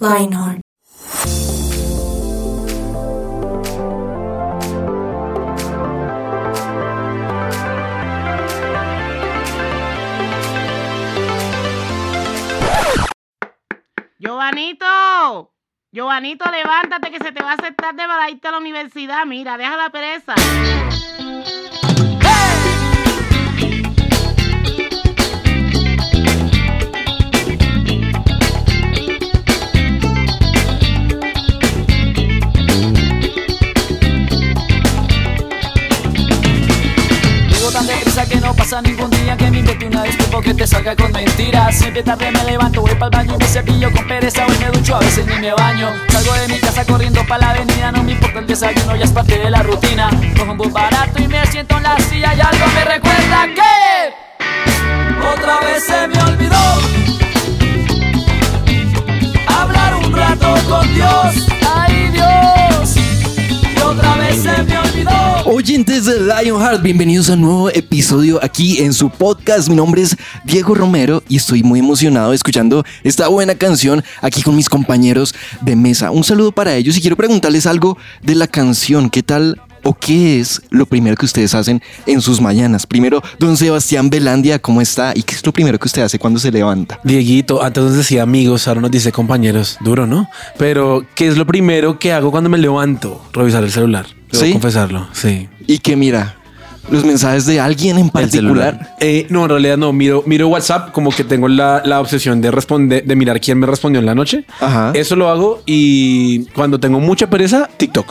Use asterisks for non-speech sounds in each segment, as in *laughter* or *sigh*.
Lionheart. Giovanito, Giovanito, levántate que se te va a hacer tarde para a la universidad. Mira, deja la pereza. Que no pasa ningún día que me invente una disculpa que te salga con mentiras. Siempre tarde me levanto, voy para el baño y me cepillo con pereza. Hoy me ducho, a veces ni me baño. Salgo de mi casa corriendo para la avenida, no me importa el desayuno, ya es parte de la rutina. Cojo un bus barato y me siento en la silla y algo me recuerda que otra vez se me olvidó hablar un rato con Dios. Ay Dios, otra vez se me olvidó. Oyentes de Lionheart, bienvenidos a un nuevo episodio aquí en su podcast. Mi nombre es Diego Romero y estoy muy emocionado escuchando esta buena canción aquí con mis compañeros de mesa. Un saludo para ellos y quiero preguntarles algo de la canción. ¿Qué tal o qué es lo primero que ustedes hacen en sus mañanas? Primero, don Sebastián Belandia, ¿cómo está? ¿Y qué es lo primero que usted hace cuando se levanta? Dieguito, antes nos decía amigos, ahora nos dice compañeros. Duro, ¿no? Pero, ¿qué es lo primero que hago cuando me levanto? Revisar el celular. Debo ¿Sí? confesarlo, sí. Y que mira, los mensajes de alguien en particular. Eh, no, en realidad no. Miro, miro WhatsApp como que tengo la, la obsesión de responder, de mirar quién me respondió en la noche. Ajá. Eso lo hago y cuando tengo mucha pereza, TikTok.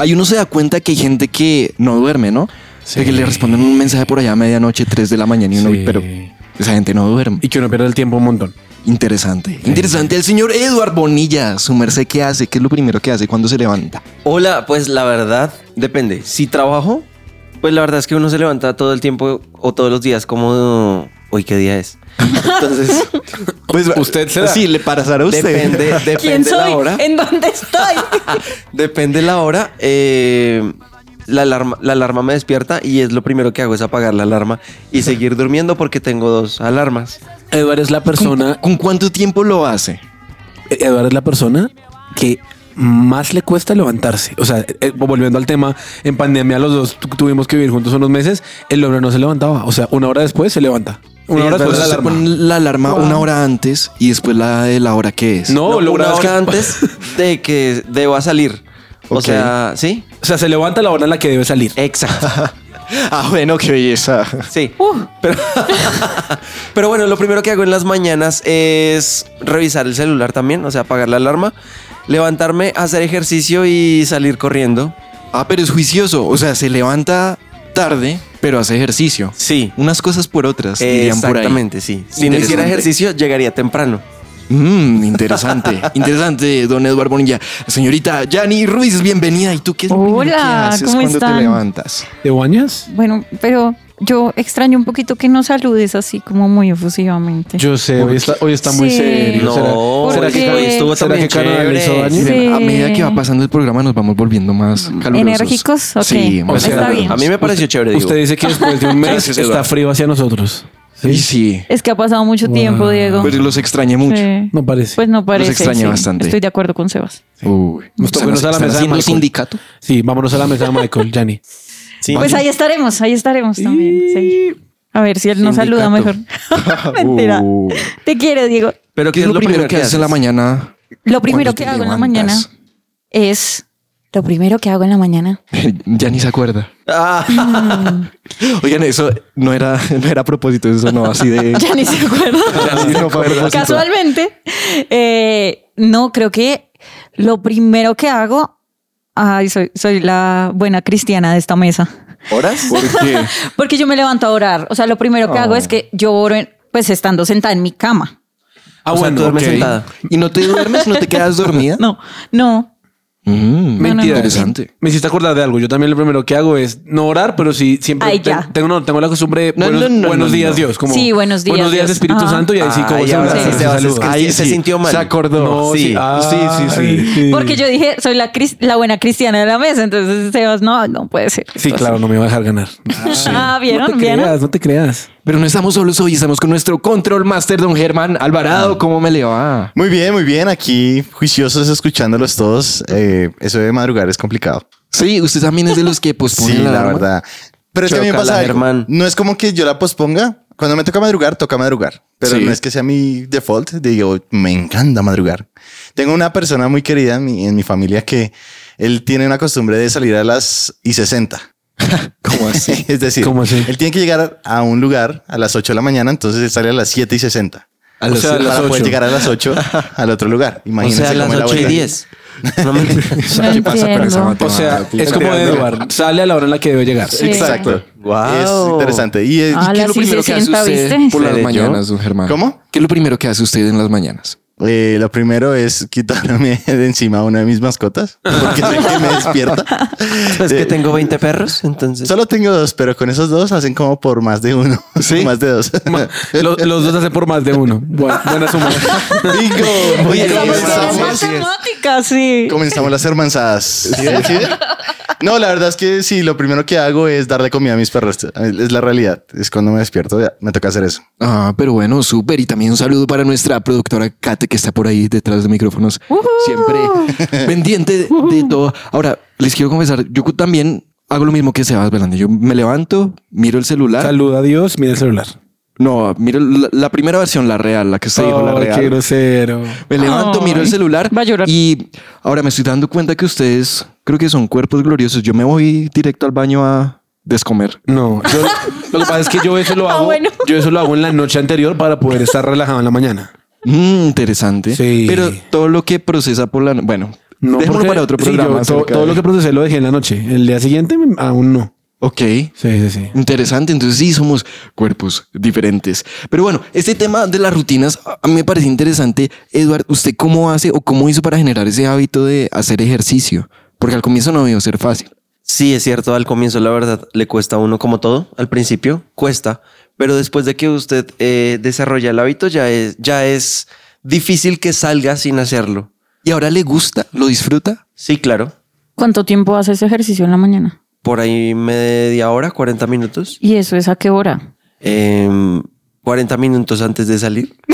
Ahí uno se da cuenta que hay gente que no duerme, ¿no? Sí. De que le responden un mensaje por allá a medianoche, 3 de la mañana y uno, Sí. pero esa gente no duerme. Y que uno pierde el tiempo un montón. Interesante. Interesante. El señor Eduard Bonilla, su merced, ¿qué hace? ¿Qué es lo primero que hace cuando se levanta? Hola, pues la verdad, depende. Si trabajo, pues la verdad es que uno se levanta todo el tiempo o todos los días como... Hoy, ¿qué día es? *laughs* Entonces, Pues Usted será. Sí, le pasará a usted. depende, *laughs* depende ¿Quién soy? la hora. ¿En dónde estoy? *laughs* Depende la hora. eh, la, alarma, la alarma me despierta y es lo primero que hago es apagar la alarma y seguir durmiendo porque tengo dos alarmas. Eduardo es la persona, ¿Con cuánto tiempo lo hace? Eduardo es la persona que más le cuesta levantarse. O sea, eh, volviendo al tema, en pandemia los dos tu- tuvimos que vivir juntos unos meses. El hombre no se levantaba. O sea, una hora después se levanta. Una hora es después de la Se alarma. pone la alarma una hora antes y después la de la hora que es. No, No, lo una hora que- antes *laughs* de que deba salir. O sea, ¿sí? O sea, se levanta la hora en la que debe salir. Exacto. *laughs* Ah, bueno, qué belleza. Sí. Pero, *laughs* pero bueno, lo primero que hago en las mañanas es revisar el celular también, o sea, apagar la alarma, levantarme, hacer ejercicio y salir corriendo. Ah, pero es juicioso. O sea, se levanta tarde, pero hace ejercicio. Sí. Unas cosas por otras, dirían por ahí. Exactamente, sí. Si no hiciera ejercicio, llegaría temprano. Mm, interesante, *laughs* interesante, don Eduardo Bonilla. Señorita Yani Ruiz, bienvenida. ¿Y tú qué Hola, haces ¿cómo cuando te están? levantas? ¿Te bañas? Bueno, pero yo extraño un poquito que no saludes así como muy efusivamente. Yo sé, hoy está, hoy está muy Sí. serio. No, ¿Será, que, hoy estuvo será también que Carnaval chévere. hizo daño? Sí. A medida que va pasando el programa nos vamos volviendo más calurosos. ¿Enérgicos? Sí, O más sea, Está bien. A mí me pareció chévere, digo. Usted dice que después de un *laughs* mes está frío hacia nosotros. Sí, sí. Es que ha pasado mucho Wow. tiempo, Diego. Pues los extrañé mucho. Sí. No parece. Pues no parece. extrañé sí. bastante. Estoy de acuerdo con Sebas. Uy. Nos tocó ¿Están- irnos a la mesa de haciendo Michael. sindicato? Sí, vámonos a la mesa de Michael, Yanni. *laughs* Sí. Pues ahí estaremos, ahí estaremos también. sí. A ver si él nos saluda mejor. *laughs* Mentira. Uh. Te quiero, Diego. Pero ¿Qué es lo primero que haces en la mañana? Lo primero que hago en la mañana es. Lo primero que hago en la mañana. *laughs* ya ni se acuerda. Ah, Oigan, eso no era, no era a propósito, eso no, así de... *laughs* Ya ni se acuerda. Casualmente. eh, no, creo que lo primero que hago. Ay, soy, soy la buena cristiana de esta mesa. ¿Horas? ¿Por qué? *laughs* Porque yo me levanto a orar. O sea, lo primero que hago es que yo oro, en- pues estando sentada en mi cama. Ah, O sea, tú duermes sentada. ¿Y no te duermes? ¿No te quedas dormida? *laughs* No, no. Mm, Mentira. Interesante. Me hiciste acordar de algo. Yo también lo primero que hago es no orar, pero sí siempre Ay, te- ya. tengo, no, tengo la costumbre No, buenos, no, no, buenos no, días no. Dios. Como, Sí, buenos días, Buenos días Dios. Espíritu Ajá. Santo y ahí sí como Ay, se ahora habla, sí se saluda. Ahí se sintió mal. Se acordó. No, sí. Sí. sí, sí, sí. Ay, Porque yo dije, soy la, cris- la buena cristiana de la mesa, entonces Sebas, no, no puede ser. Sí, claro, no me va a dejar ganar. Ah, No ¿vieron? te ¿Vieron? creas, no te creas. Pero no estamos solos hoy, estamos con nuestro control master, don Germán Alvarado. ¿Cómo me le va? Muy bien, muy bien. Aquí juiciosos escuchándolos todos. Eh, eso de madrugar es complicado. Sí, usted también es de los que posponen Sí, la, la verdad. Pero es que a mí me pasa algo. Germán. No es como que yo la posponga. Cuando me toca madrugar, toca madrugar. Pero Sí. no es que sea mi default. Digo, me encanta madrugar. Tengo una persona muy querida en mi, en mi familia que él tiene una costumbre de salir a las y 60. *laughs* ¿Cómo así? *laughs* es decir, ¿Cómo así? él tiene que llegar a un lugar a las 8 de la mañana, entonces él sale a las 7 y 60. A O los- sea, a las para poder 8. llegar a las 8 al otro lugar. *laughs* O Imagínense sea, a las cómo es la 8 y vuelta. 10. No me- No ¿Qué pasa con esa entiendo. O sea, matemática? es como Eduard. Sale a la hora en la que debe llegar. Sí. Exacto. Wow. Es interesante. Y, ¿Qué es lo primero que hace 60, usted ¿viste? por las mañanas, don Germán? ¿Cómo? ¿Qué es lo primero que hace usted en las mañanas? Eh, lo primero es quitarme *laughs* de encima una de mis mascotas porque sé que me despierta. *laughs* Es que Eh, tengo 20 perros, entonces. Solo tengo dos, pero con esos dos hacen como por más de uno. *laughs* ¿Sí? más de dos. Ma- Los, los dos hacen por más de uno. Bueno, buena suma. Bingo. Muy bien, Somos comenzamos. buenas matemáticas, sí. Comenzamos las hermanzadas. ¿Sí? ¿Sí? No, la verdad es que sí, lo primero que hago es darle comida a mis perros. Es la realidad. Es cuando me despierto, ya, me toca hacer eso. Ah, pero bueno, súper. Y también un saludo para nuestra productora Kate, que está por ahí detrás de micrófonos, siempre *laughs* pendiente de, de todo. Ahora, les quiero confesar, yo también hago lo mismo que Sebas Belande. Yo me levanto, miro el celular. Saluda a Dios, mira el celular. no, miro la, la primera versión, la real, la que usted dijo, la qué real. grosero. Me levanto, miro el celular va a llorar. y ahora me estoy dando cuenta que ustedes creo que son cuerpos gloriosos. Yo me voy directo al baño a descomer. No, yo- *laughs* lo que pasa es que yo eso lo Ah, hago. bueno. Yo eso lo hago en la noche anterior para poder estar relajado en la mañana. Mm, interesante. Sí. Pero todo lo que procesa por la... no- Bueno, No, para otro sí, programa. yo todo lo que procesé lo dejé en la noche. El día siguiente aún no. Ok. Sí, sí, sí. Interesante, entonces sí somos cuerpos diferentes. Pero bueno, este tema de las rutinas a a mí me parece interesante. Eduard, ¿usted cómo hace o cómo hizo para generar ese hábito de hacer ejercicio? Porque al comienzo no debió ser fácil. Sí, es cierto, al comienzo la verdad le cuesta a uno como todo, al principio cuesta, pero después de que usted eh, desarrolla el hábito ya es, ya es difícil que salga sin hacerlo. ¿Y ahora le gusta? ¿Lo disfruta? Sí, claro, ¿Cuánto tiempo haces ejercicio en la mañana? por ahí media hora, 40 minutos, ¿Y eso es a qué hora? Em, 40 minutos antes de salir. *laughs*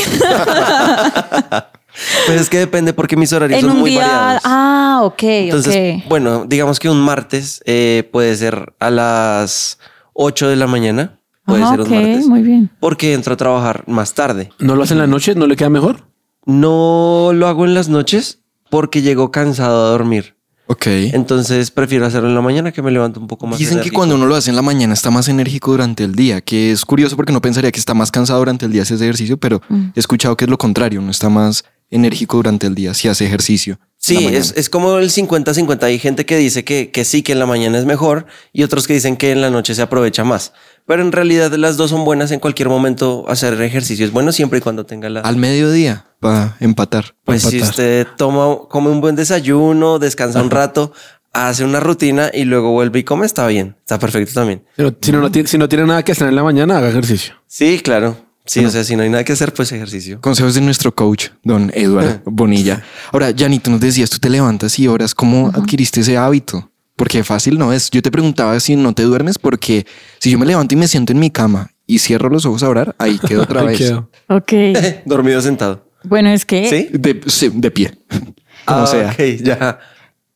pues es que depende porque mis horarios En son un muy día. variados. Ah, ok, Entonces, ok. bueno, digamos que un martes eh, puede ser a las 8 de la mañana. Puede Ah, ser ok, un martes. muy bien. Porque entro a trabajar más tarde. ¿No lo hace en la noche? ¿No le queda mejor? No lo hago en las noches porque llego cansado a dormir. Ok. Entonces prefiero hacerlo en la mañana que me levanto un poco más. Dicen que cuando uno lo hace en la mañana está más enérgico durante el día, que es curioso porque no pensaría que está más cansado durante el día si hace ejercicio, pero he escuchado que es lo contrario, no está más enérgico durante el día si hace ejercicio. Sí, es, es como el 50-50. Hay gente que dice que, que sí, que en la mañana es mejor y otros que dicen que en la noche se aprovecha más. Pero en realidad las dos son buenas en cualquier momento. Hacer ejercicio es bueno siempre y cuando tenga la... Al mediodía para empatar. Pues si usted toma, come un buen desayuno, descansa un rato, hace una rutina y luego vuelve y come, está bien. Está perfecto también. Pero si no, no tiene, si no tiene nada que hacer en la mañana, haga ejercicio. Sí, claro. Sí, o sea, si no hay nada que hacer, pues ejercicio. Consejos de nuestro coach, don Eduardo Bonilla. Ahora, Yanni, tú nos decías, tú te levantas y oras. ¿Cómo adquiriste ese hábito? Porque fácil no es. Yo te preguntaba si no te duermes, porque si yo me levanto y me siento en mi cama y cierro los ojos a orar, ahí *laughs* quedo otra Ahí vez. quedó. Ok. *laughs* Dormido sentado. bueno, es que ¿Sí? De, sí, de pie. *laughs* Como Ah, sea. ok, ya.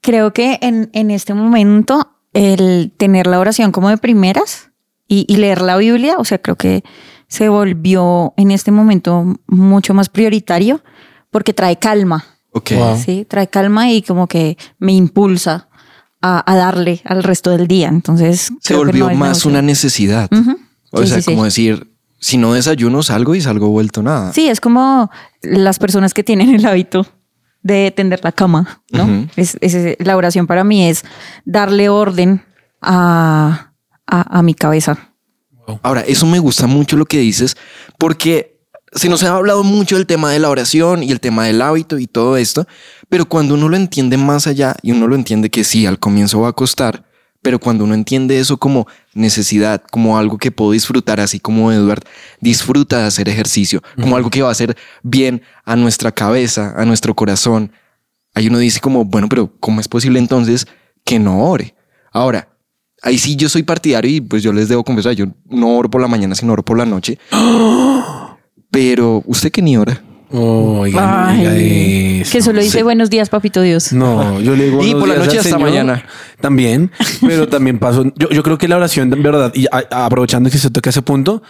creo que en, en este momento el tener la oración como de primeras y, y leer la Biblia, o sea, creo que se volvió en este momento mucho más prioritario porque trae calma, Ok. Wow. ¿sí? Trae calma y como que me impulsa a, a darle al resto del día. Entonces, Se volvió no más una necesidad. O Sí, sea, sí, sí. como decir, si no desayuno, salgo y salgo vuelto nada. Sí, es como las personas que tienen el hábito de tender la cama, ¿no? Es, es- la oración para mí es darle orden a, a, a mi cabeza. Ahora, eso me gusta mucho lo que dices, porque se nos ha hablado mucho del tema de la oración y el tema del hábito y todo esto, pero cuando uno lo entiende más allá y uno lo entiende que sí, al comienzo va a costar, pero cuando uno entiende eso como necesidad, como algo que puedo disfrutar, así como Edward disfruta de hacer ejercicio, como algo que va a hacer bien a nuestra cabeza, a nuestro corazón, ahí uno dice como, bueno, pero ¿cómo es posible entonces que no ore? Ahora, ahí sí yo soy partidario y pues yo les debo confesar, yo no oro por la mañana, sino oro por la noche. *gasps* *gasps* Pero usted que ni ora. Oiga, no Ay, diga eso. que solo dice buenos días, papito Dios. No, yo le digo Y buenos por la noche hasta Señor mañana. También, pero también paso. Yo, yo creo que la oración, en verdad, y a- aprovechando que se toca ese punto,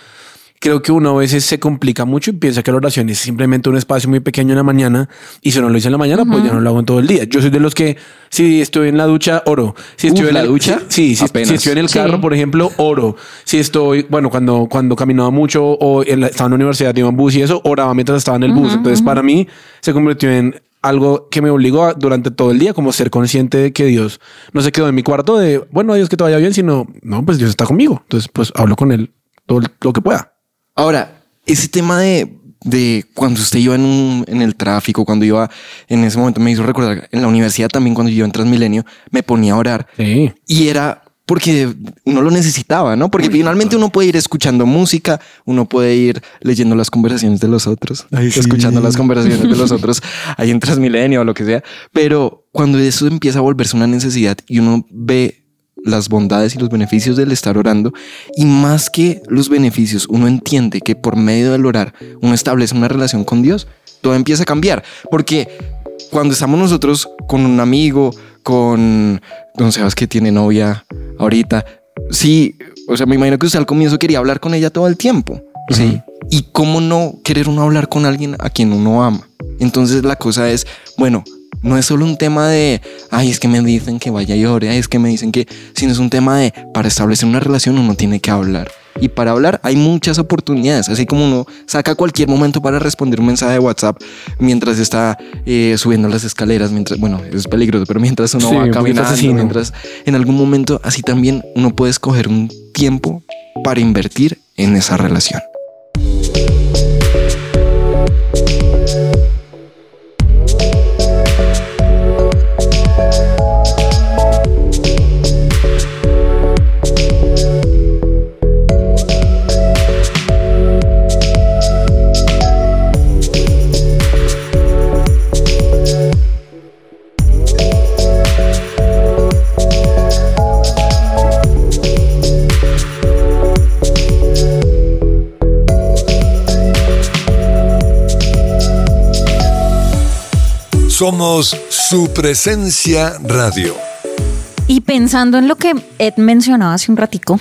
creo que uno a veces se complica mucho y piensa que la oración es simplemente un espacio muy pequeño en la mañana y si no lo hice en la mañana, pues ya no lo hago en todo el día. Yo soy de los que si estoy en la ducha, oro. Si estoy Uf, en la ducha, sí, si, apenas. si estoy en el Sí. carro, por ejemplo, oro. Si estoy, bueno, cuando, cuando caminaba mucho o en la- estaba en la universidad, iba en bus y eso, oraba mientras estaba en el bus. Entonces, para mí se convirtió en algo que me obligó a- durante todo el día, como ser consciente de que Dios no se quedó en mi cuarto de, bueno, Dios que te vaya bien, sino, no, pues Dios está conmigo. Entonces, pues hablo con él todo lo que pueda. Ahora, ese tema de, de cuando usted iba en, un- en el tráfico, cuando iba en ese momento, me hizo recordar en la universidad también, cuando yo iba en Transmilenio, me ponía a orar Sí. y era porque uno lo necesitaba, ¿no? Porque finalmente uno puede ir escuchando música, uno puede ir leyendo las conversaciones de los otros, Ay, sí. escuchando las conversaciones de los otros ahí en Transmilenio o lo que sea. Pero cuando eso empieza a volverse una necesidad y uno ve las bondades y los beneficios del estar orando y más que los beneficios, uno entiende que por medio del orar uno establece una relación con Dios, todo empieza a cambiar. Porque cuando estamos nosotros con un amigo, con Don Sebas que tiene novia ahorita, sí, o sea, me imagino que usted al comienzo quería hablar con ella todo el tiempo, sí. Y cómo no querer uno hablar con alguien a quien uno ama. Entonces la cosa es, bueno, no es solo un tema de, ay, es que me dicen que vaya y ore, ay, es que me dicen que, sino es un tema de, para establecer una relación uno tiene que hablar. Y para hablar hay muchas oportunidades, así como uno saca cualquier momento para responder un mensaje de WhatsApp mientras está eh, subiendo las escaleras, mientras, bueno, es peligroso, pero mientras uno Sí, va caminando, asesino. mientras en algún momento, así también uno puede escoger un tiempo para invertir en esa relación. Somos su presencia radio. Y pensando en lo que Ed mencionaba hace un ratico,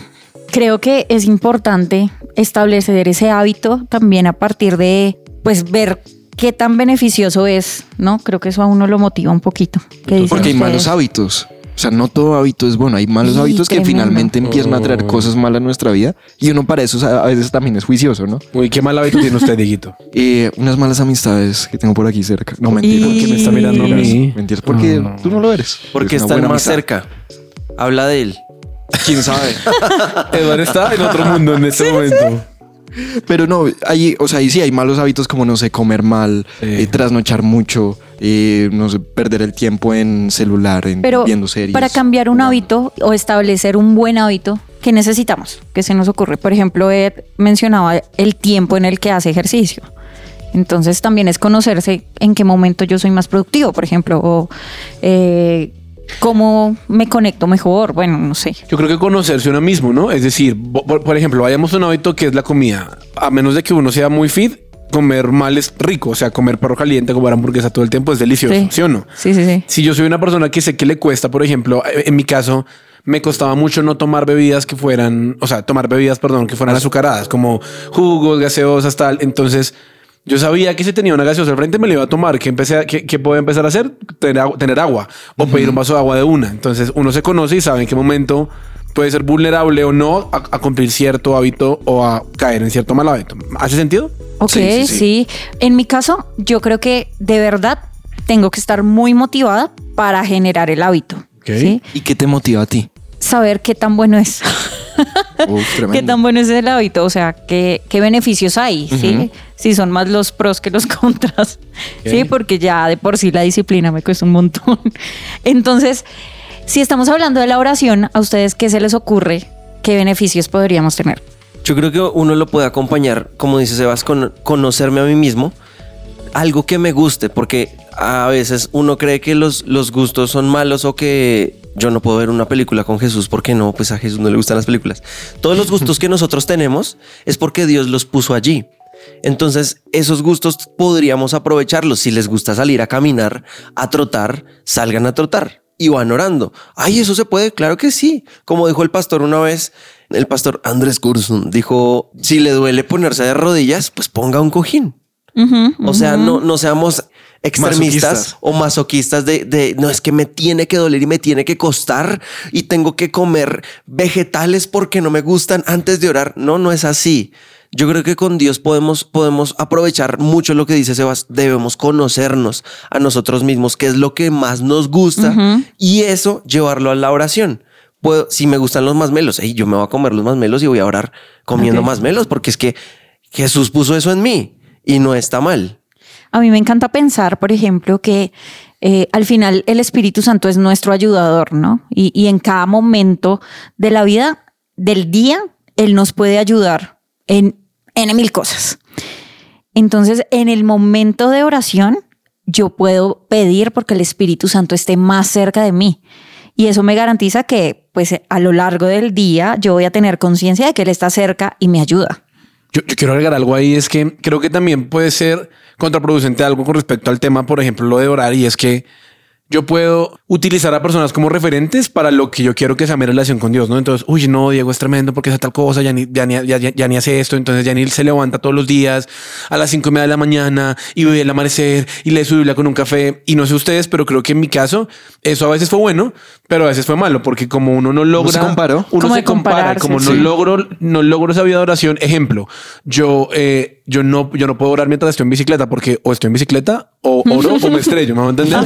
creo que es importante establecer ese hábito también a partir de, pues, ver qué tan beneficioso es, ¿no? Creo que eso a uno lo motiva un poquito. ¿Qué dicen Porque hay malos hábitos. O sea, no todo hábito es bueno. Hay malos Sí, hábitos que tremendo. finalmente empiezan a traer cosas malas a nuestra vida. Y uno para eso a veces también es juicioso, ¿no? Uy, qué mal hábito tiene usted, Dieguito. *laughs* Eh, unas malas amistades que tengo por aquí cerca. No, mentira. Y- ¿Por qué me está mirando a mí? Mentiras, porque No. tú no lo eres. Porque una están más amistad. cerca. Habla de él. ¿Quién sabe? *laughs* Eduardo está en otro mundo en este momento. Pero no, ahí, o sea, ahí sí hay malos hábitos como, no sé, comer mal, Sí. eh, trasnochar mucho, eh, no sé, perder el tiempo en celular, en Pero viendo series. para cambiar un hábito o establecer un buen hábito, ¿qué necesitamos? ¿Qué se nos ocurre? Por ejemplo, Ed mencionaba el tiempo en el que hace ejercicio. Entonces también es conocerse en qué momento yo soy más productivo, por ejemplo, o eh, cómo me conecto mejor. Bueno, no sé. Yo creo que conocerse uno mismo, ¿no? Es decir, por ejemplo, vayamos a un hábito que es la comida. A menos de que uno sea muy fit, comer mal es rico. O sea, comer perro caliente, comer hamburguesa todo el tiempo es delicioso, Sí. ¿sí, o no? Sí, sí, sí. Si yo soy una persona que sé que le cuesta, por ejemplo, eh, en mi caso, me costaba mucho no tomar bebidas que fueran, o sea, tomar bebidas, perdón, que fueran azucaradas, como jugos, gaseosas, tal. Entonces, yo sabía que si tenía una gaseosa al frente me la iba a tomar. ¿Qué, empecé a- qué, qué puedo empezar a hacer? Tener, agua- tener agua o pedir un vaso de agua de una. Entonces, uno se conoce y sabe en qué momento puede ser vulnerable o no a, a cumplir cierto hábito o a caer en cierto mal hábito. ¿Hace sentido? Ok, Sí, sí, sí, sí. En mi caso, yo creo que de verdad tengo que estar muy motivada para generar el hábito. Ok. ¿sí? ¿Y qué te motiva a ti? Saber qué tan bueno es. *laughs* Uf, ¿Qué tan bueno es el hábito? O sea, ¿qué, qué beneficios hay? ¿sí? Si son más los pros que los *laughs* contras. Sí, porque ya de por sí la disciplina me cuesta un montón. *laughs* Entonces, si estamos hablando de la oración, ¿a ustedes qué se les ocurre? ¿Qué beneficios podríamos tener? Yo creo que uno lo puede acompañar, como dice Sebas, con conocerme a mí mismo, algo que me guste, porque a veces uno cree que los, los gustos son malos o que yo no puedo ver una película con Jesús porque no, pues a Jesús no le gustan las películas. Todos los gustos que nosotros tenemos es porque Dios los puso allí. Entonces, esos gustos podríamos aprovecharlos. Si les gusta salir a caminar, a trotar, salgan a trotar y van orando. Ay, eso se puede. Claro que sí. Como dijo el pastor una vez, el pastor Andrés Curzun dijo: Si le duele ponerse de rodillas, pues ponga un cojín. O sea, no, no seamos extremistas Masoquistas. o masoquistas de, de no es que me tiene que doler y me tiene que costar y tengo que comer vegetales porque no me gustan antes de orar. No, no es así. Yo creo que con Dios podemos, podemos aprovechar mucho lo que dice Sebas. Debemos conocernos a nosotros mismos, qué es lo que más nos gusta y eso llevarlo a la oración. Puedo, si me gustan los masmelos, ey, yo me voy a comer los masmelos y voy a orar comiendo Ok. masmelos porque es que Jesús puso eso en mí y no está mal. A mí me encanta pensar, por ejemplo, que eh, al final el Espíritu Santo es nuestro ayudador, ¿no? Y, en cada momento de la vida, del día, Él nos puede ayudar en, en mil cosas. Entonces, en el momento de oración, yo puedo pedir porque el Espíritu Santo esté más cerca de mí. Y eso me garantiza que, pues, a lo largo del día, yo voy a tener conciencia de que Él está cerca y me ayuda. Yo, yo quiero agregar algo ahí, es que creo que también puede ser contraproducente algo con respecto al tema, por ejemplo, lo de orar, y es que yo puedo utilizar a personas como referentes para lo que yo quiero que sea mi relación con Dios, ¿no? Entonces, uy, no, Diego es tremendo porque hace tal cosa, ya ni, ya ni, ya- ya- ya ni hace esto, entonces ya ni se levanta todos los días a las cinco y media de la mañana y ve el amanecer y lee su Biblia con un café. Y no sé ustedes, pero creo que en mi caso eso a veces fue bueno, pero a veces fue malo, porque como uno no logra... se comparó. Uno Como se compara, como no sí. logro, no logro esa vida de oración. Ejemplo, yo, eh, yo no, yo no puedo orar mientras estoy en bicicleta porque o estoy en bicicleta o *laughs* oro o me estrello, ¿me van a entender?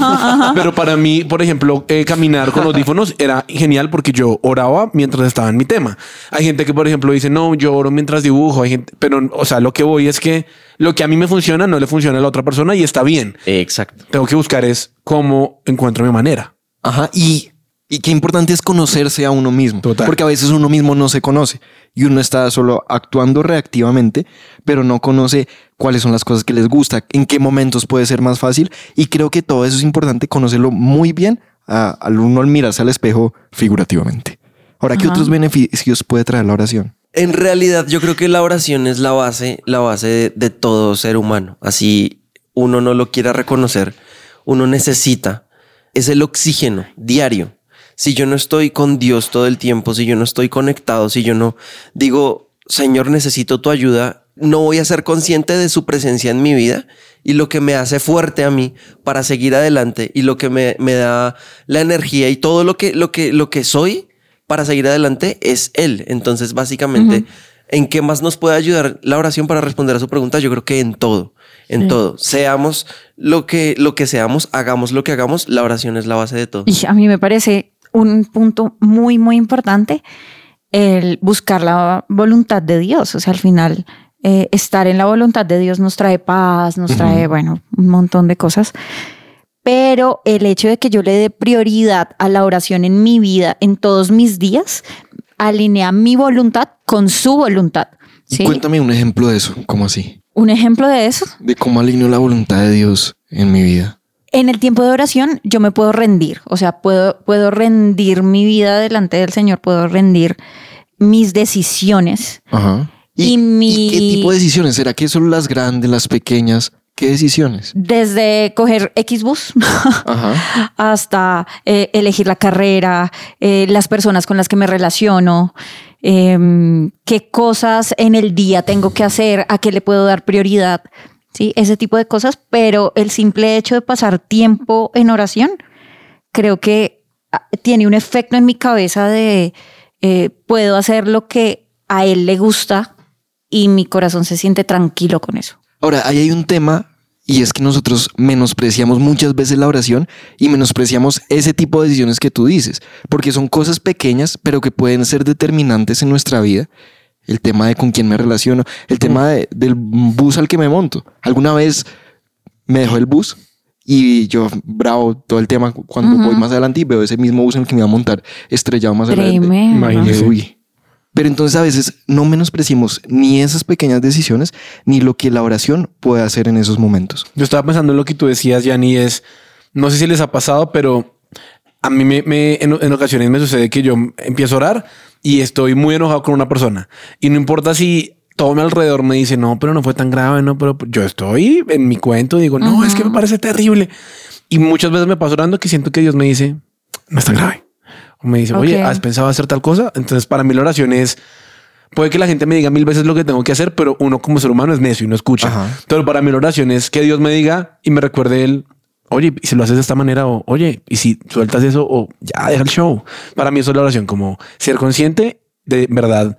Pero para mí, por ejemplo, eh, caminar con audífonos era genial porque yo oraba mientras estaba en mi tema. Hay gente que, por ejemplo, dice, no, yo oro mientras dibujo. Hay gente, pero, o sea, lo que voy es que lo que a mí me funciona no le funciona a la otra persona y está bien. Exacto. Tengo que buscar es cómo encuentro mi manera. Ajá, y, y qué importante es conocerse a uno mismo. Total. Porque a veces uno mismo no se conoce y uno está solo actuando reactivamente, pero no conoce cuáles son las cosas que les gusta, en qué momentos puede ser más fácil. Y creo que todo eso es importante conocerlo muy bien a- al uno al mirarse al espejo figurativamente. Ahora, ¿qué Ajá. otros beneficios puede traer la oración? En realidad, yo creo que la oración es la base, la base de, de todo ser humano. Así uno no lo quiera reconocer, uno necesita. Es el oxígeno diario. Si yo no estoy con Dios todo el tiempo, si yo no estoy conectado, si yo no digo, Señor, necesito tu ayuda, no voy a ser consciente de su presencia en mi vida y lo que me hace fuerte a mí para seguir adelante y lo que me, me da la energía y todo lo que, lo que, lo que soy para seguir adelante es Él. Entonces, básicamente, ¿en qué más nos puede ayudar la oración para responder a su pregunta? Yo creo que en todo, en todo. Seamos lo que, lo que seamos, hagamos lo que hagamos, la oración es la base de todo. Y a mí me parece un punto muy, muy importante el buscar la voluntad de Dios. O sea, al final, eh, estar en la voluntad de Dios nos trae paz, nos trae, bueno, un montón de cosas. Pero el hecho de que yo le dé prioridad a la oración en mi vida, en todos mis días, alinea mi voluntad con su voluntad. ¿sí? Cuéntame un ejemplo de eso, ¿cómo así? Un ejemplo de eso De cómo alineo la voluntad de Dios en mi vida. En el tiempo de oración yo me puedo rendir, o sea, puedo, puedo rendir mi vida delante del Señor, puedo rendir mis decisiones. Ajá. Y mi- qué tipo de decisiones? ¿Será que son las grandes, las pequeñas? ¿Qué decisiones? Desde coger X bus *laughs* Ajá. hasta eh, elegir la carrera, eh, las personas con las que me relaciono, em, qué cosas en el día tengo que hacer, a qué le puedo dar prioridad, ¿sí? ese tipo de cosas, pero el simple hecho de pasar tiempo en oración, creo que ah, tiene un efecto en mi cabeza de eh, puedo hacer lo que a él le gusta y mi corazón se siente tranquilo con eso. Ahora, ahí hay un tema y es que nosotros menospreciamos muchas veces la oración y menospreciamos ese tipo de decisiones que tú dices, porque son cosas pequeñas, pero que pueden ser determinantes en nuestra vida. El tema de con quién me relaciono, el tema de- del bus al que me monto. Alguna vez me dejó el bus y yo, bravo, todo el tema cuando voy más adelante y veo ese mismo bus en el que me iba a montar estrellado más adelante. Tremendo. Imagínese. Uy. Pero entonces a veces no menospreciamos ni esas pequeñas decisiones ni lo que la oración puede hacer en esos momentos. Yo estaba pensando en lo que tú decías, Yanni, es, no sé si les ha pasado, pero a mí me, me- en, en ocasiones me sucede que yo empiezo a orar y estoy muy enojado con una persona. Y no importa si todo mi alrededor me dice, no, pero no fue tan grave, no, pero yo estoy en mi cuento y digo, no, es que me parece terrible. Y muchas veces me paso orando que siento que Dios me dice, no es tan grave. O me dice, oye. ¿has pensado hacer tal cosa? Entonces, para mí la oración es, puede que la gente me diga mil veces lo que tengo que hacer, pero uno como ser humano es necio y no escucha. Ajá. Pero para mí la oración es que Dios me diga y me recuerde él, oye, y si lo haces de esta manera, o oye, y si sueltas eso, o ya deja el show. Para mí eso es la oración, como ser consciente de verdad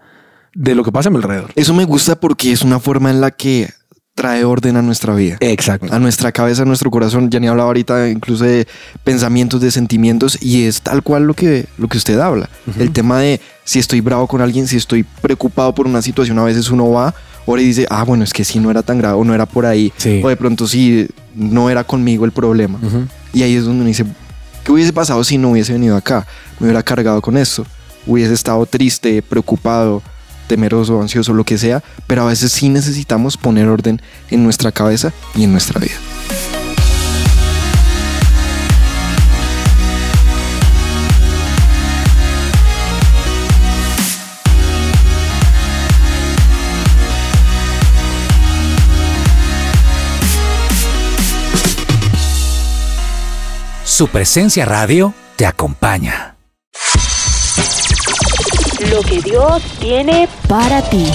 de lo que pasa a mi alrededor. Eso me gusta porque es una forma en la que trae orden a nuestra vida. Exacto. A nuestra cabeza, a nuestro corazón. Ya ni hablaba ahorita incluso de pensamientos, de sentimientos y es tal cual lo que, lo que usted habla. El tema de si estoy bravo con alguien, si estoy preocupado por una situación, a veces uno va ahora y dice, ah, bueno, es que sí no era tan grave o no era por ahí. Sí. O de pronto sí no era conmigo el problema. Y ahí es donde uno dice, ¿qué hubiese pasado si no hubiese venido acá? Me hubiera cargado con esto. Hubiese estado triste, preocupado, temeroso, ansioso, lo que sea. Pero a veces sí necesitamos poner orden en nuestra cabeza y en nuestra vida. Su presencia radio te acompaña. Lo que Dios tiene Para ti.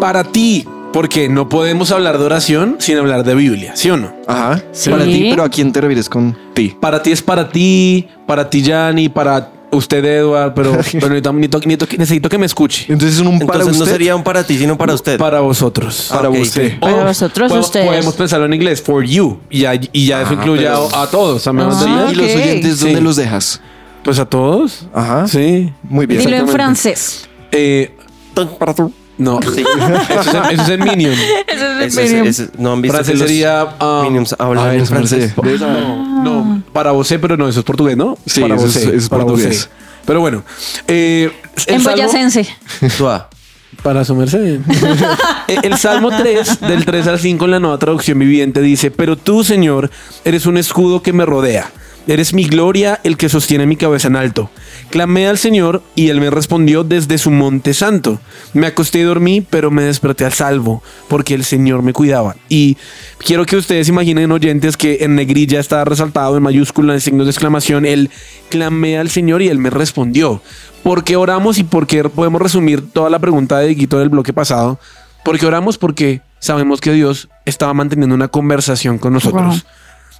Para ti, porque no podemos hablar de oración sin hablar de Biblia, ¿sí o no? Ajá. Sí. Para ti, pero ¿a quién te refieres con ti? Para ti es para ti, para ti, Yanni, para usted, Edward, pero, *laughs* pero necesito, necesito- necesito- necesito que me escuche. Entonces es un para Entonces no usted. sería un para ti, sino para usted. Para vosotros. para ok. usted. Para O vosotros, po- ustedes. Podemos pensarlo en inglés, for you. Y ya, y ya eso Ah, incluye pero- a, a todos. ¿me van a Ah? ¿Y los oyentes dónde Sí. los dejas? Pues a todos. Ajá. Sí. Muy bien. Dilo en francés. Eh, no, *laughs* eso, es, en- eso es en Minion. Ese- ese- ese- no han visto Francés que los sería. ah, Minions hablan a ver, en francés. francés. No, no, para vos, pero no, eso es portugués, ¿no? Sí, para eso es- vos, eso es para portugués. vos. Pero bueno, eh, el En salmo- boyacense. Para su merced. Eh, El Salmo 3, del 3 al 5 en la nueva traducción viviente dice, pero tú, Señor, eres un escudo que me rodea. Eres mi gloria, el que sostiene mi cabeza en alto. Clamé al Señor y Él me respondió desde su monte santo. Me acosté y dormí, pero me desperté al salvo, porque el Señor me cuidaba. Y quiero que ustedes imaginen, oyentes, que en negrilla está resaltado en mayúscula, en signos de exclamación, el clamé al Señor y Él me respondió. ¿Por qué oramos y por qué podemos resumir toda la pregunta de Dieguito del bloque pasado? Porque oramos porque sabemos que Dios estaba manteniendo una conversación con nosotros.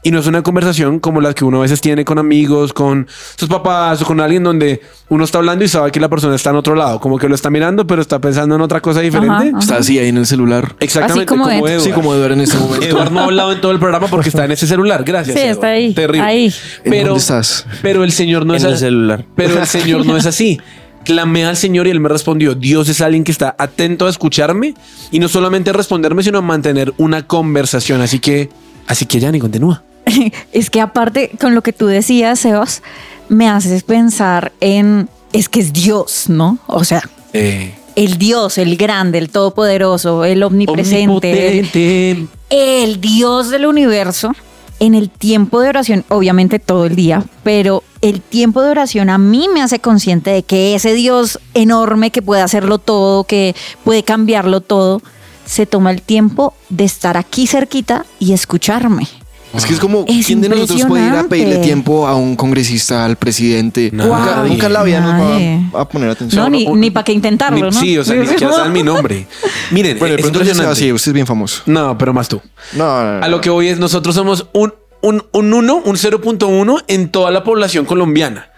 Y no es una conversación como la que uno a veces tiene con amigos, con sus papás o con alguien donde uno está hablando y sabe que la persona está en otro lado, como que lo está mirando, pero está pensando en otra cosa diferente. Ajá, ajá. Está así ahí en el celular. Exactamente, Así como Ed. Edward. Sí, como Eduardo en este momento. Eduardo no ha hablado en todo el programa porque está en ese celular. Gracias. Sí, Eduardo. está ahí, Terrible. ahí. ¿En Pero, dónde estás? pero el Señor no En es el celular. Pero el Señor no es así. Clamé al Señor y Él me respondió. Dios es alguien que está atento a escucharme y no solamente a responderme, sino a mantener una conversación. Así que, así que ya ni continúa. *laughs* Es que aparte, con lo que tú decías, Sebas, me haces pensar en, es que es Dios, ¿no? O sea, Eh, el Dios, el grande, el todopoderoso, el omnipresente, el, el Dios del universo. En el tiempo de oración, obviamente todo el día, pero el tiempo de oración a mí me hace consciente de que ese Dios enorme que puede hacerlo todo, que puede cambiarlo todo, se toma el tiempo de estar aquí cerquita y escucharme. Es que es como, Es ¿quién de nosotros puede ir a pedirle tiempo a un congresista, al presidente? Nadie. Nunca, nunca en la vida Nadie. nos va a, a poner atención. No, ni, ni para qué intentarlo, Ni- ¿no? Sí, o sea, ni siquiera saben mi nombre. *laughs* Miren, Bueno, de es pronto impresionante. así, usted es bien famoso. No, pero más tú. No, no, no. A lo que voy es, nosotros somos un, un, un 1, un 0.1 en toda la población colombiana.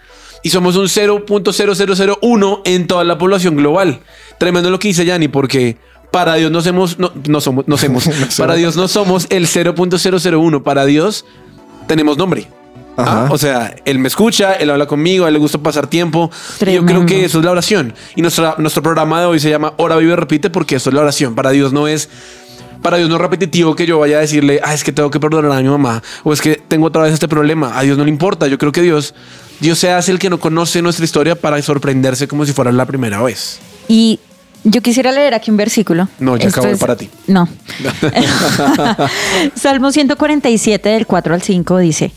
y somos un 0.0001 en toda la población global. Tremendo lo que dice Yanni, porque para Dios no somos, no, no somos, *laughs* no somos, para Dios no somos el 0.001. Para Dios tenemos nombre. Ajá. Ah, O sea, él me escucha, él habla conmigo, a él le gusta pasar tiempo. Y yo Tremendo. creo que eso es la oración. Y nuestra, nuestro programa de hoy se llama Ora, vive, repite, porque eso es la oración. Para Dios no es. Para Dios no es repetitivo que yo vaya a decirle, ah, es que tengo que perdonar a mi mamá, o es que tengo otra vez este problema. A Dios no le importa. Yo creo que Dios, Dios se hace el que no conoce nuestra historia para sorprenderse como si fuera la primera vez. Y yo quisiera leer aquí un versículo. No, ya acabó es- para ti. No. *laughs* *laughs* Salmo 147 del 4 al 5 dice,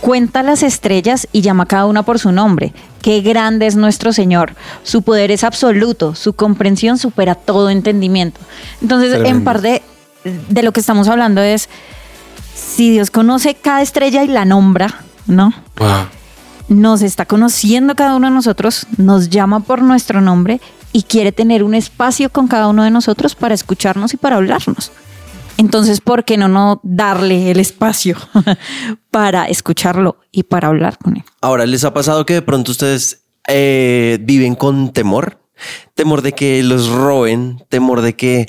Cuenta las estrellas y llama a cada una por su nombre. Qué grande es nuestro Señor. Su poder es absoluto. Su comprensión supera todo entendimiento. Entonces, en parte de lo que estamos hablando es, si Dios conoce cada estrella y la nombra, ¿no? nos está conociendo cada uno de nosotros, nos llama por nuestro nombre y quiere tener un espacio con cada uno de nosotros para escucharnos y para hablarnos. Entonces, ¿por qué no, no darle el espacio *laughs* para escucharlo y para hablar con él? Ahora, ¿les ha pasado que de pronto ustedes eh, viven con temor? Temor de que los roben, temor de que...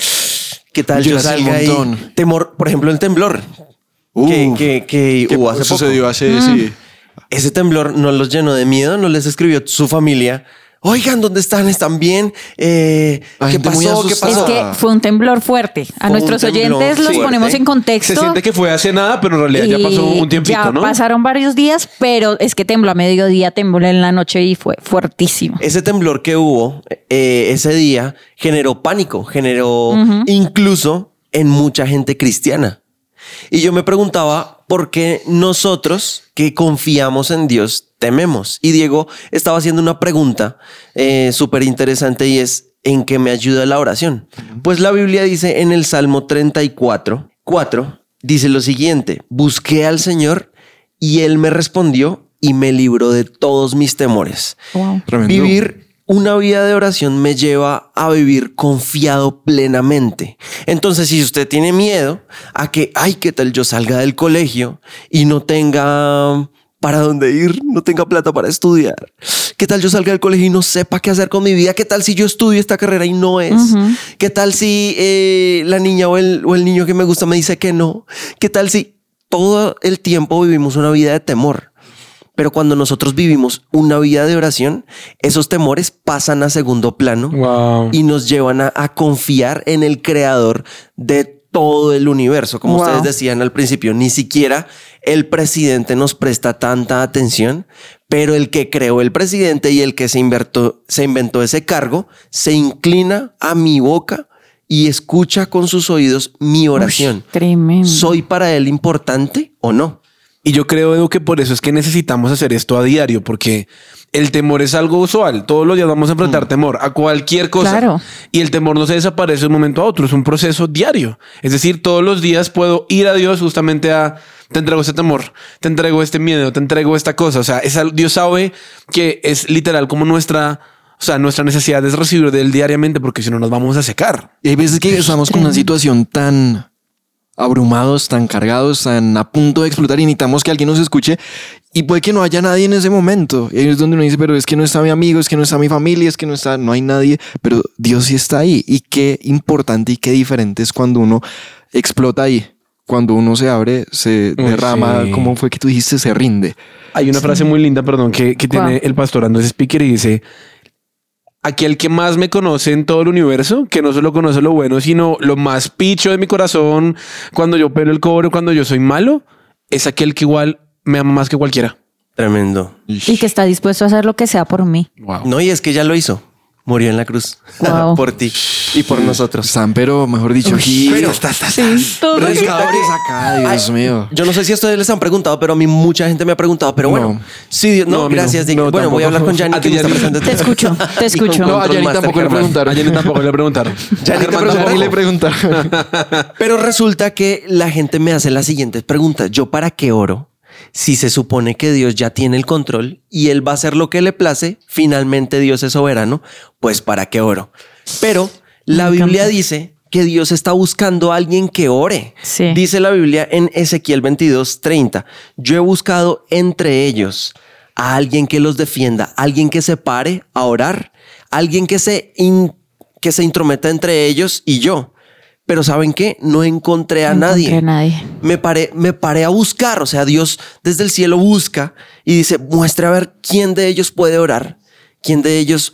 ¿Qué tal Yo yo salga ahí? Temor, por ejemplo, el temblor. Uh, que, que, que ¿Qué hubo hace poco. sucedió hace? Sí. Ese temblor no los llenó de miedo, no les escribió su familia. Oigan, ¿dónde están? ¿Están bien? Eh, ¿Qué gente muy pasó? ¿Qué asustada. Es pasó? que fue un temblor fuerte. A Fue nuestros oyentes los fuerte. ponemos en Se contexto. siente que fue hace nada, pero en realidad ya pasó un tiempito, ya ¿no? pasaron varios días, pero es que tembló a mediodía, tembló en la noche y fue fuertísimo. Ese temblor que hubo eh, ese día generó pánico, generó incluso en mucha gente cristiana. Y yo me preguntaba por qué nosotros que confiamos en Dios tememos. Y Diego estaba haciendo una pregunta eh, súper interesante y es, ¿en qué me ayuda la oración? Pues la Biblia dice en el Salmo 34, 4, dice lo siguiente, busqué al Señor y Él me respondió y me libró de todos mis temores. Wow. Vivir una vida de oración me lleva a vivir confiado plenamente. Entonces, si usted tiene miedo a que, ay, qué tal yo salga del colegio y no tenga para dónde ir, no tenga plata para estudiar. ¿Qué tal yo salga del colegio y no sepa qué hacer con mi vida? ¿Qué tal si yo estudio esta carrera y no es? ¿Qué tal si eh, la niña o el, o el niño que me gusta me dice que no? ¿Qué tal si todo el tiempo vivimos una vida de temor? Pero cuando nosotros vivimos una vida de oración, esos temores pasan a segundo plano Wow. y nos llevan a, a confiar en el creador de todo el universo. Como Wow. ustedes decían al principio, ni siquiera el presidente nos presta tanta atención, pero el que creó el presidente y el que se inventó, se inventó ese cargo, se inclina a mi boca y escucha con sus oídos mi oración. Tremendo. ¿Soy para él importante o no? Y yo creo, Edu, que por eso es que necesitamos hacer esto a diario, porque el temor es algo usual. Todos los días vamos a enfrentar temor a cualquier cosa. Claro. Y el temor no se desaparece de un momento a otro, es un proceso diario. Es decir, todos los días puedo ir a Dios justamente a, te entrego este temor, te entrego este miedo, te entrego esta cosa. O sea, es Dios sabe que es literal como nuestra, o sea, nuestra necesidad es recibir de Él diariamente, porque si no nos vamos a secar. Y hay veces que *laughs* estamos con una situación tan abrumados, tan cargados, tan a punto de explotar y necesitamos que alguien nos escuche y puede que no haya nadie en ese momento. Y ahí es donde uno dice, pero es que no está mi amigo, es que no está mi familia, es que no está, no hay nadie, pero Dios sí está ahí. Y qué importante y qué diferente es cuando uno explota ahí. Cuando uno se abre, se derrama, sí. como fue que tú dijiste, se rinde. Hay una frase muy linda, perdón, que, que tiene el pastor Andrés Speaker y dice, aquel que más me conoce en todo el universo, que no solo conoce lo bueno, sino lo más picho de mi corazón, cuando yo pelo el cobre, cuando yo soy malo, es aquel que igual me ama más que cualquiera. Tremendo. Y que está dispuesto a hacer lo que sea por mí. No, y es que ya lo hizo. Murió en la cruz Wow. *laughs* por ti y por nosotros. Están, pero mejor dicho, aquí. Todo pescadores acá, Dios mío. Yo no sé si a ustedes les han preguntado, pero a mí mucha gente me ha preguntado. Pero bueno, No. sí, Dios- no, No, gracias. No, bueno, voy a hablar con Yanni. Está Yanni. Te escucho, *laughs* te escucho. No, a Yanni tampoco le preguntaron. *laughs* A Jenny tampoco le preguntaron. Yanni tampoco. le preguntaron. Pero resulta que la gente me hace las siguientes preguntas. ¿Yo para qué oro? Si se supone que Dios ya tiene el control y Él va a hacer lo que le place, finalmente Dios es soberano, pues ¿para qué oro? Pero la Biblia dice que Dios está buscando a alguien que ore. Sí. Dice la Biblia en Ezequiel 22, 30. Yo he buscado entre ellos a alguien que los defienda, alguien que se pare a orar, alguien que se, in- que se intrometa entre ellos y yo. Pero ¿saben qué? No encontré a No nadie. encontré a nadie. Me paré, me paré a buscar. O sea, Dios desde el cielo busca y dice, muestre a ver quién de ellos puede orar, quién de ellos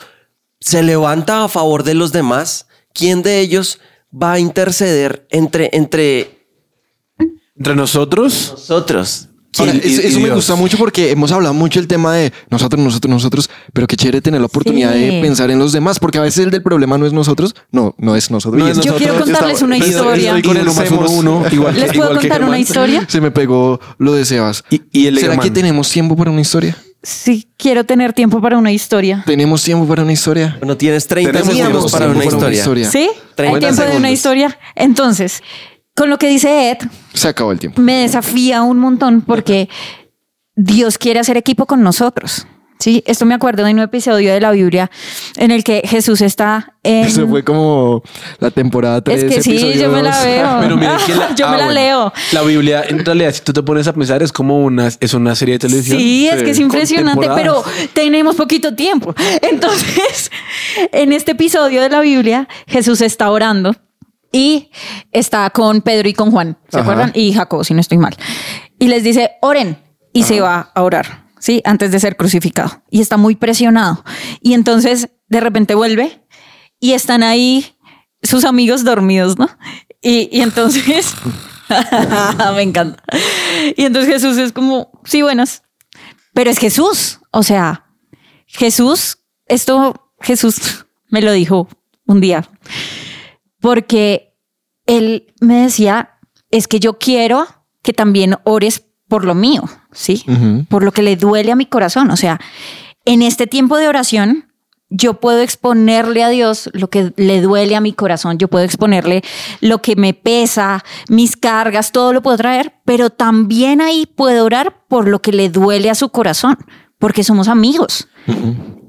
se levanta a favor de los demás, quién de ellos va a interceder entre, entre Entre nosotros. nosotros. Ahora, Y- y- eso y eso me gusta mucho porque hemos hablado mucho el tema de nosotros, nosotros, nosotros, pero qué chévere tener la oportunidad Sí. de pensar en los demás, porque a veces el del problema no es nosotros, no, no es nosotros. No es Yo quiero contarles una historia. Estoy con el más uno, uno, *laughs* igual que- ¿Les puedo igual que contar una historia? Se me pegó lo de Sebas. Y- y el ¿Será que tenemos tiempo para una historia? Sí, quiero tener tiempo para una historia. Tenemos tiempo para una historia. Bueno, tienes 30 Tenemos segundos para para una una historia. ¿Sí? 30 Hay tiempo de una historia. Entonces, con lo que dice Ed, Se acabó el tiempo. me desafía un montón porque Dios quiere hacer equipo con nosotros. Sí, esto me acuerdo de un episodio de la Biblia en el que Jesús está en. Eso fue como la temporada 3. es que sí, yo me la veo. Pero miren que la, *laughs* yo ah, me la bueno. leo. La Biblia, en realidad, si tú te pones a pensar, es como una, es una serie de televisión. Sí, es que es impresionante, pero tenemos poquito tiempo. *laughs* Entonces, en este episodio de la Biblia, Jesús está orando y está con Pedro y con Juan, ¿se Ajá. acuerdan? Y Jacob, si no estoy mal. Y les dice, oren, y se va a orar, ¿sí? Antes de ser crucificado. Y está muy presionado. Y entonces, de repente vuelve y están ahí sus amigos dormidos, ¿no? Y, y entonces, *laughs* me encanta. Y entonces Jesús es como, sí, buenas. Pero es Jesús. O sea, Jesús, esto Jesús *laughs* me lo dijo un día. Porque él me decía, es que yo quiero que también ores por lo mío, ¿sí? Por lo que le duele a mi corazón. O sea, en este tiempo de oración, yo puedo exponerle a Dios lo que le duele a mi corazón, yo puedo exponerle lo que me pesa, mis cargas, todo lo puedo traer, pero también ahí puedo orar por lo que le duele a su corazón, porque somos amigos.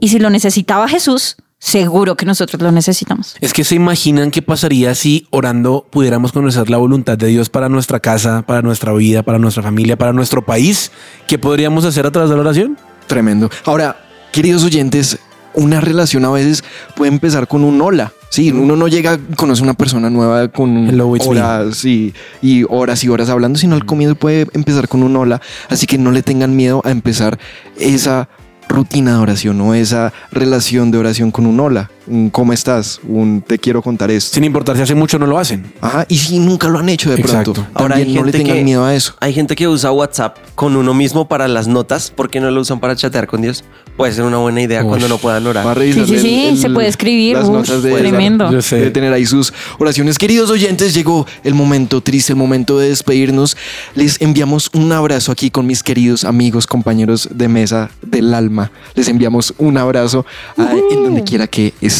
Y si lo necesitaba Jesús, seguro que nosotros lo necesitamos. Es que se imaginan qué pasaría si orando pudiéramos conocer la voluntad de Dios para nuestra casa, para nuestra vida, para nuestra familia, para nuestro país. ¿Qué podríamos hacer a través de la oración? Tremendo. Ahora, queridos oyentes, una relación a veces puede empezar con un hola. Sí, uno no llega, conoce a una persona nueva con Hello, horas y, y horas y horas hablando, sino al comienzo puede empezar con un hola. Así que no le tengan miedo a empezar esa rutina de oración o esa relación de oración con un hola, un cómo estás, un te quiero contar esto. Sin importar si hace mucho no lo hacen. Ajá, y si nunca lo han hecho de Exacto. pronto, Ahora hay también no le gente tengan que- miedo a eso. Hay gente que usa WhatsApp con uno mismo para las notas. ¿Por qué no lo usan para chatear con Dios? Puede ser una buena idea cuando no puedan Va a orar. Sí, sí, el- sí, el- se puede escribir. Las notas de tremendo. Yo sé. Debe tener ahí sus oraciones. Queridos oyentes, llegó el momento triste, el momento de despedirnos. Les enviamos un abrazo aquí con mis queridos amigos, compañeros de mesa del alma. Les enviamos un abrazo en donde quiera que estén.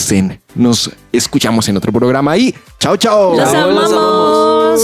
Nos escuchamos en otro programa y chao, chao. Los amamos.